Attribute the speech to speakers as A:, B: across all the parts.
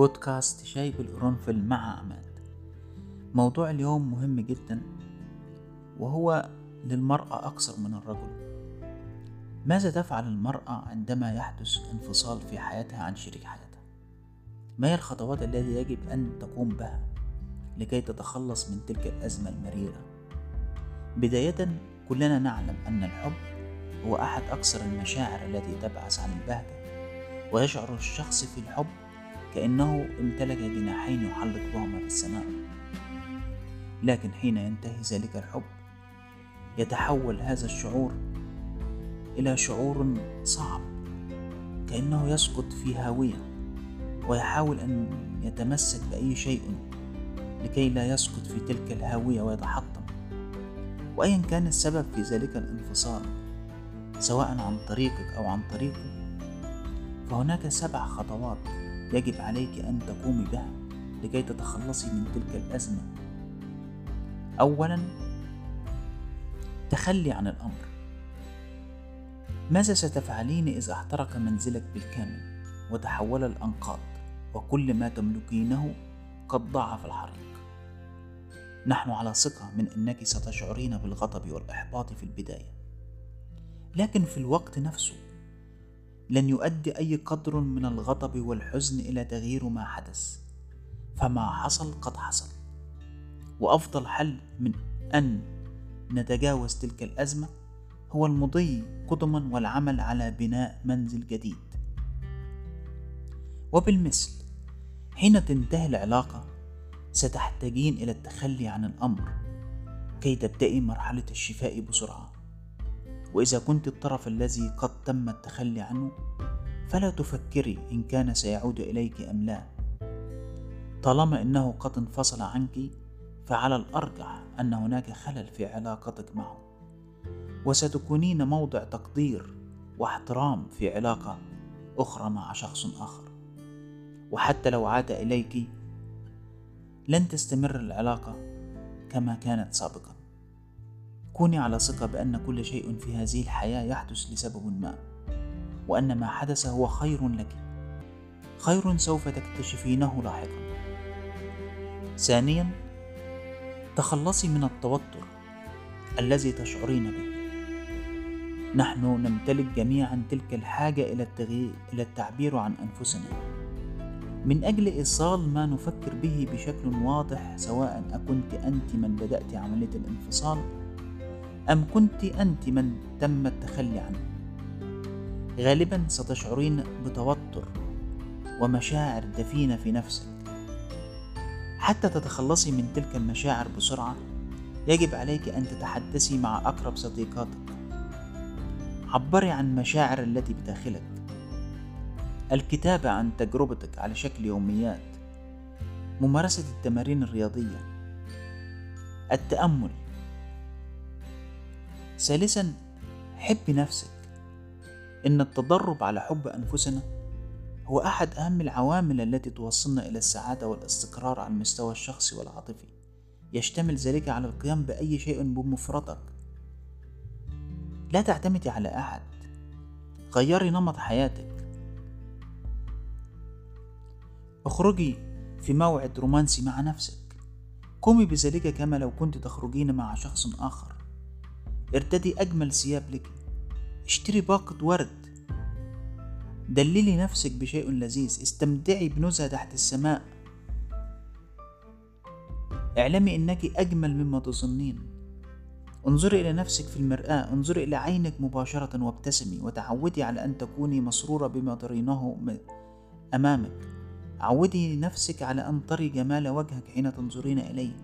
A: بودكاست شاي بالقرنفل مع عماد موضوع اليوم مهم جدا وهو للمرأة أكثر من الرجل ماذا تفعل المرأة عندما يحدث انفصال في حياتها عن شريك حياتها؟ ما هي الخطوات التي يجب أن تقوم بها لكي تتخلص من تلك الأزمة المريرة؟ بداية كلنا نعلم أن الحب هو أحد أكثر المشاعر التي تبعث عن البهجة ويشعر الشخص في الحب كأنه امتلك جناحين يحلق بهما في السماء. لكن حين ينتهي ذلك الحب يتحول هذا الشعور إلى شعور صعب كأنه يسقط في هاوية ويحاول أن يتمسك بأي شيء لكي لا يسقط في تلك الهاوية ويتحطم. وأيا كان السبب في ذلك الانفصال سواء عن طريقك أو عن طريقه فهناك سبع خطوات يجب عليك أن تقومي بها لكي تتخلصي من تلك الأزمة. أولا تخلي عن الأمر. ماذا ستفعلين إذا أحترق منزلك بالكامل وتحول الأنقاض وكل ما تملكينه قد ضاع في الحريق؟ نحن على ثقة من أنك ستشعرين بالغضب والإحباط في البداية. لكن في الوقت نفسه لن يؤدي أي قدر من الغضب والحزن إلى تغيير ما حدث. فما حصل قد حصل. وأفضل حل من أن نتجاوز تلك الأزمة هو المضي قدما والعمل على بناء منزل جديد. وبالمثل حين تنتهي العلاقة ستحتاجين إلى التخلي عن الأمر كي تبدأي مرحلة الشفاء بسرعة. وإذا كنت الطرف الذي قد تم التخلي عنه فلا تفكري إن كان سيعود إليك أم لا. طالما إنه قد انفصل عنك فعلى الأرجح أن هناك خلل في علاقتك معه. وستكونين موضع تقدير واحترام في علاقة أخرى مع شخص آخر. وحتى لو عاد إليك لن تستمر العلاقة كما كانت سابقا. كوني على ثقة بأن كل شيء في هذه الحياة يحدث لسبب ما وأن ما حدث هو خير لك. خير سوف تكتشفينه لاحقا. ثانيا تخلصي من التوتر الذي تشعرين به. نحن نمتلك جميعا تلك الحاجة إلى التغيير إلى التعبير عن أنفسنا. من أجل إيصال ما نفكر به بشكل واضح سواء أكنت أنت من بدأت عملية الانفصال أم كنت أنت من تم التخلي عنه؟ غالبا ستشعرين بتوتر ومشاعر دفينة في نفسك. حتى تتخلصي من تلك المشاعر بسرعة يجب عليك أن تتحدثي مع أقرب صديقاتك. عبري عن مشاعر التي بداخلك. الكتابة عن تجربتك على شكل يوميات. ممارسة التمارين الرياضية. التأمل. ثالثا حبي نفسك. إن التدرب على حب أنفسنا هو أحد أهم العوامل التي توصلنا إلى السعادة والاستقرار على المستوى الشخصي والعاطفي. يشتمل ذلك على القيام بأي شيء بمفردك. لا تعتمدي على أحد. غيري نمط حياتك. اخرجي في موعد رومانسي مع نفسك. قومي بذلك كما لو كنت تخرجين مع شخص آخر. ارتدي أجمل ثياب لك. اشتري باقة ورد. دللي نفسك بشيء لذيذ. استمتعي بنزهة تحت السماء. اعلمي إنك أجمل مما تظنين انظري إلى نفسك في المرآة. انظري إلى عينك مباشرة وابتسمي. وتعودي على أن تكوني مسرورة بما ترينه أمامك. عودي نفسك على أن تري جمال وجهك حين تنظرين إليه.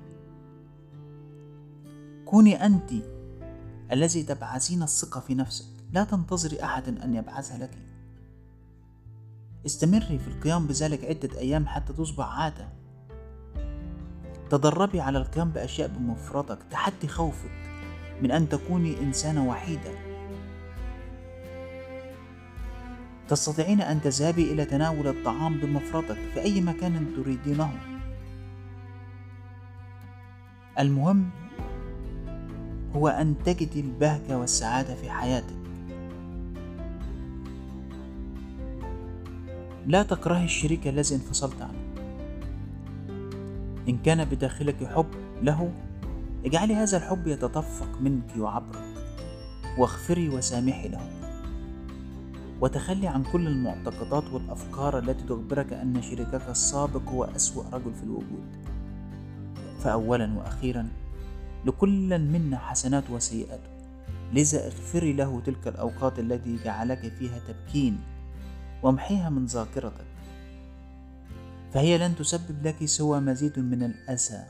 A: كوني انت الذي تبعثين الثقة في نفسك. لا تنتظري أحد أن يبعثها لك. استمري في القيام بذلك عدة أيام حتى تصبح عادة. تدربي على القيام بأشياء بمفردك. تحدي خوفك من أن تكوني إنسانة وحيدة. تستطيعين أن تذهبي إلى تناول الطعام بمفردك في أي مكان تريدينه. المهم هو أن تجدي البهجة والسعادة في حياتك. لا تكرهي الشريك الذي انفصلت عنه. إن كان بداخلك حب له اجعلي هذا الحب يتدفق منك وعبرك واغفري وسامحي له. وتخلي عن كل المعتقدات والأفكار التي تخبرك أن شريكك السابق هو أسوأ رجل في الوجود. فأولا وأخيرا لكل منا حسنات وسيئات. لذا اغفري له تلك الأوقات التي جعلك فيها تبكين وامحيها من ذاكرتك. فهي لن تسبب لك سوى مزيد من الأسى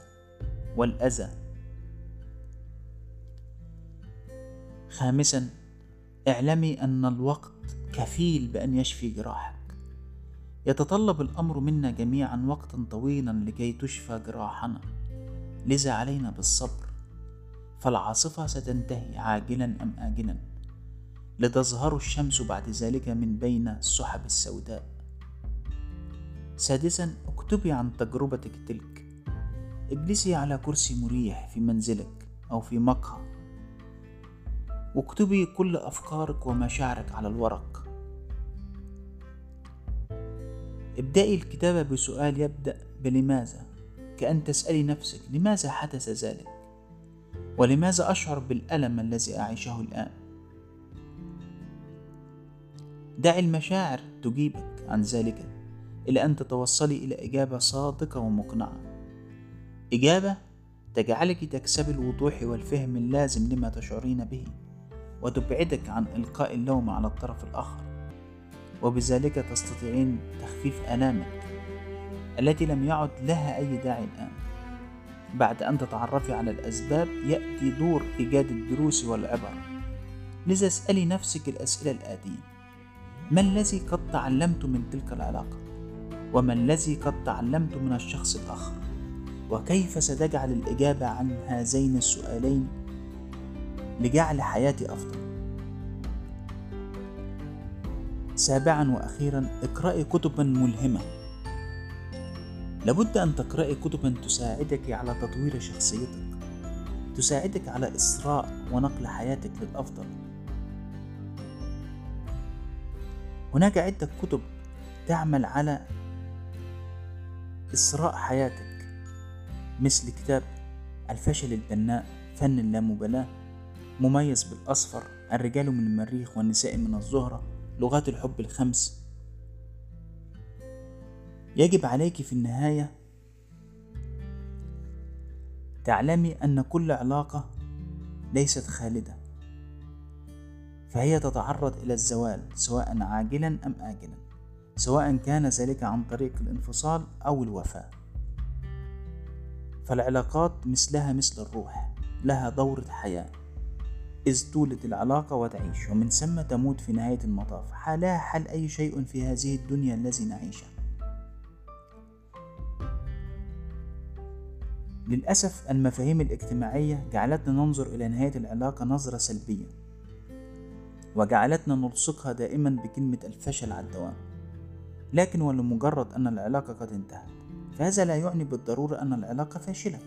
A: والأذى. خامسا اعلمي أن الوقت كفيل بأن يشفي جراحك. يتطلب الأمر منا جميعا وقتا طويلا لكي تشفى جراحنا. لذا علينا بالصبر. فالعاصفة ستنتهي عاجلا أم آجلا. لتظهر الشمس بعد ذلك من بين السحب السوداء. سادسا اكتبي عن تجربتك تلك. اجلسي على كرسي مريح في منزلك أو في مقهى. واكتبي كل أفكارك ومشاعرك على الورق. ابدأي الكتابة بسؤال يبدأ بلماذا؟ كأن تسألي نفسك لماذا حدث ذلك؟ ولماذا أشعر بالألم الذي أعيشه الآن؟ دعي المشاعر تجيبك عن ذلك إلى أن تتوصلي إلى إجابة صادقة ومقنعة. إجابة تجعلك تكسبي الوضوح والفهم اللازم لما تشعرين به وتبعدك عن إلقاء اللوم على الطرف الآخر. وبذلك تستطيعين تخفيف آلامك التي لم يعد لها أي داعي الآن. بعد أن تتعرفي على الأسباب يأتي دور إيجاد الدروس والعبر لذا اسألي نفسك الأسئلة الآتية ما الذي قد تعلمت من تلك العلاقة؟ وما الذي قد تعلمت من الشخص الآخر؟ وكيف ستجعل الإجابة عن هذين السؤالين لجعل حياتي أفضل؟ سابعا وأخيرا اقرأي كتبا ملهمة لابد أن تقرأي كتبا تساعدك على تطوير شخصيتك تساعدك على إسراء ونقل حياتك للأفضل. هناك عدة كتب تعمل على إسراء حياتك مثل كتاب الفشل البناء فن اللامبالاة مميز بالأصفر الرجال من المريخ والنساء من الزهرة لغات الحب الخمس يجب عليك في النهاية تعلمي أن كل علاقة ليست خالدة فهي تتعرض إلى الزوال سواء عاجلا أم آجلا سواء كان ذلك عن طريق الانفصال أو الوفاة. فالعلاقات مثلها مثل الروح لها دورة حياة إذ تولد العلاقة وتعيش ومن ثم تموت في نهاية المطاف. حالها حال أي شيء في هذه الدنيا الذي نعيشها للأسف المفاهيم الاجتماعية جعلتنا ننظر إلى نهاية العلاقة نظرة سلبية وجعلتنا نلصقها دائما بكلمة الفشل على الدوام. لكن ولمجرد أن العلاقة قد انتهت فهذا لا يعني بالضرورة أن العلاقة فاشلة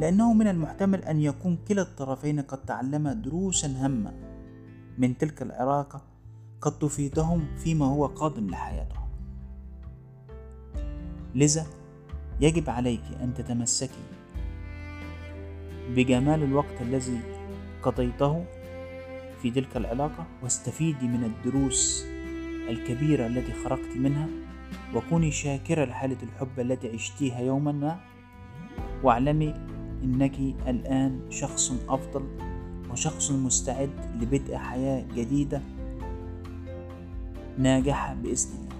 A: لأنه من المحتمل أن يكون كلا الطرفين قد تعلما دروسا هامة من تلك العلاقة قد تفيدهم فيما هو قادم لحياتهم. لذا يجب عليك أن تتمسكي بجمال الوقت الذي قضيته في تلك العلاقة واستفيدي من الدروس الكبيرة التي خرجت منها وكوني شاكرة لحالة الحب التي عشتيها يوما ما واعلمي إنك الآن شخص أفضل وشخص مستعد لبدء حياة جديدة ناجحة بإذن الله.